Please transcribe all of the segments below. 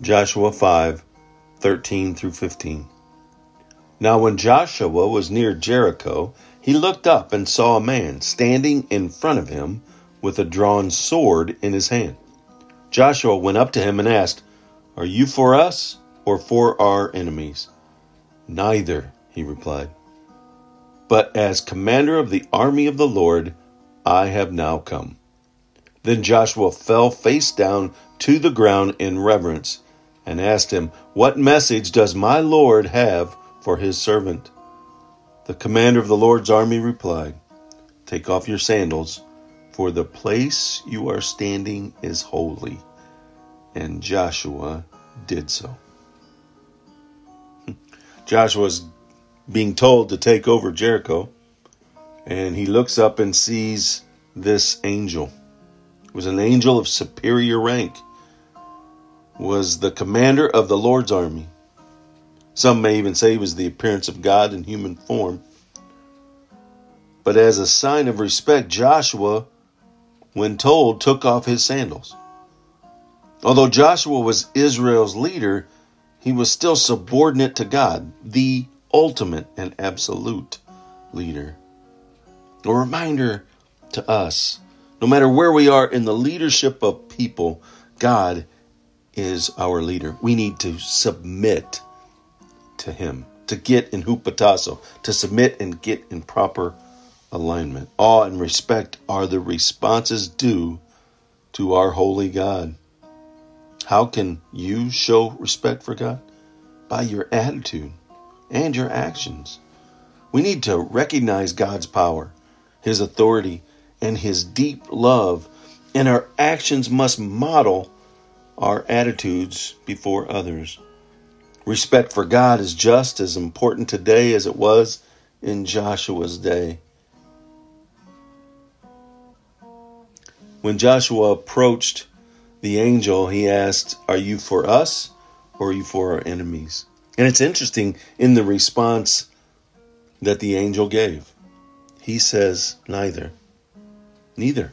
Joshua 5 13 through 15. Now, when Joshua was near Jericho, he looked up and saw a man standing in front of him with a drawn sword in his hand. Joshua went up to him and asked, Are you for us or for our enemies? Neither, he replied. But as commander of the army of the Lord, I have now come. Then Joshua fell face down to the ground in reverence and asked him, What message does my Lord have for his servant? The commander of the Lord's army replied, Take off your sandals, for the place you are standing is holy. And Joshua did so. Joshua is being told to take over Jericho, and he looks up and sees this angel. It was an angel of superior rank was the commander of the Lord's army. Some may even say he was the appearance of God in human form. But as a sign of respect, Joshua, when told, took off his sandals. Although Joshua was Israel's leader, he was still subordinate to God, the ultimate and absolute leader. A reminder to us no matter where we are in the leadership of people, God is our leader. We need to submit to him, to get in hupotasso, to submit and get in proper alignment. Awe and respect are the responses due to our holy God. How can you show respect for God? By your attitude and your actions. We need to recognize God's power, His authority, and His deep love, and our actions must model our attitudes before others. Respect for God is just as important today as it was in Joshua's day. When Joshua approached the angel, he asked, Are you for us or are you for our enemies? And it's interesting in the response that the angel gave. He says, Neither. Neither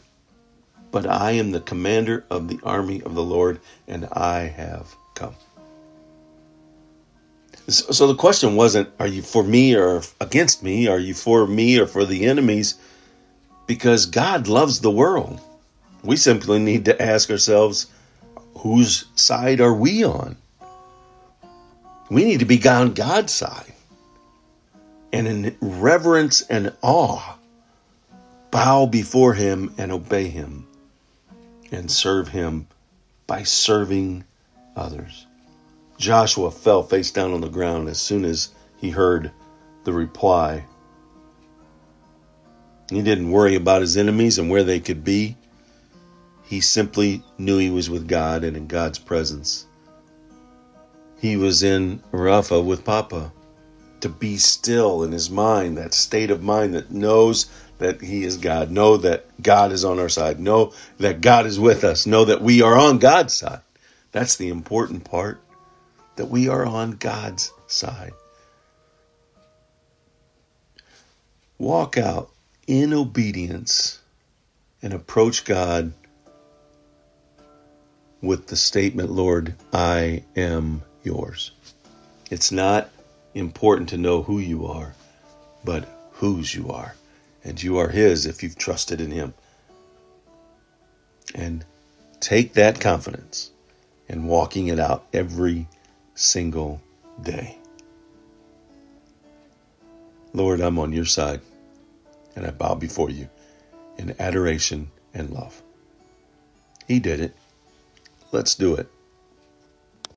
but I am the commander of the army of the Lord, and I have come. So the question wasn't, are you for me or against me? Are you for me or for the enemies? Because God loves the world. We simply need to ask ourselves, whose side are we on? We need to be on God's side. And in reverence and awe, bow before Him and obey Him and serve him by serving others. Joshua fell face down on the ground as soon as he heard the reply. He didn't worry about his enemies and where they could be. He simply knew he was with God and in God's presence. He was in Rapha with Papa to be still in his mind, that state of mind that knows that He is God. Know that God is on our side. Know that God is with us. Know that we are on God's side. That's the important part. That we are on God's side. Walk out in obedience and approach God with the statement, Lord, I am yours. It's not important to know who you are, but whose you are and you are His if you've trusted in Him. And take that confidence and walking it out every single day. Lord, I'm on your side and I bow before you in adoration and love. He did it. Let's do it.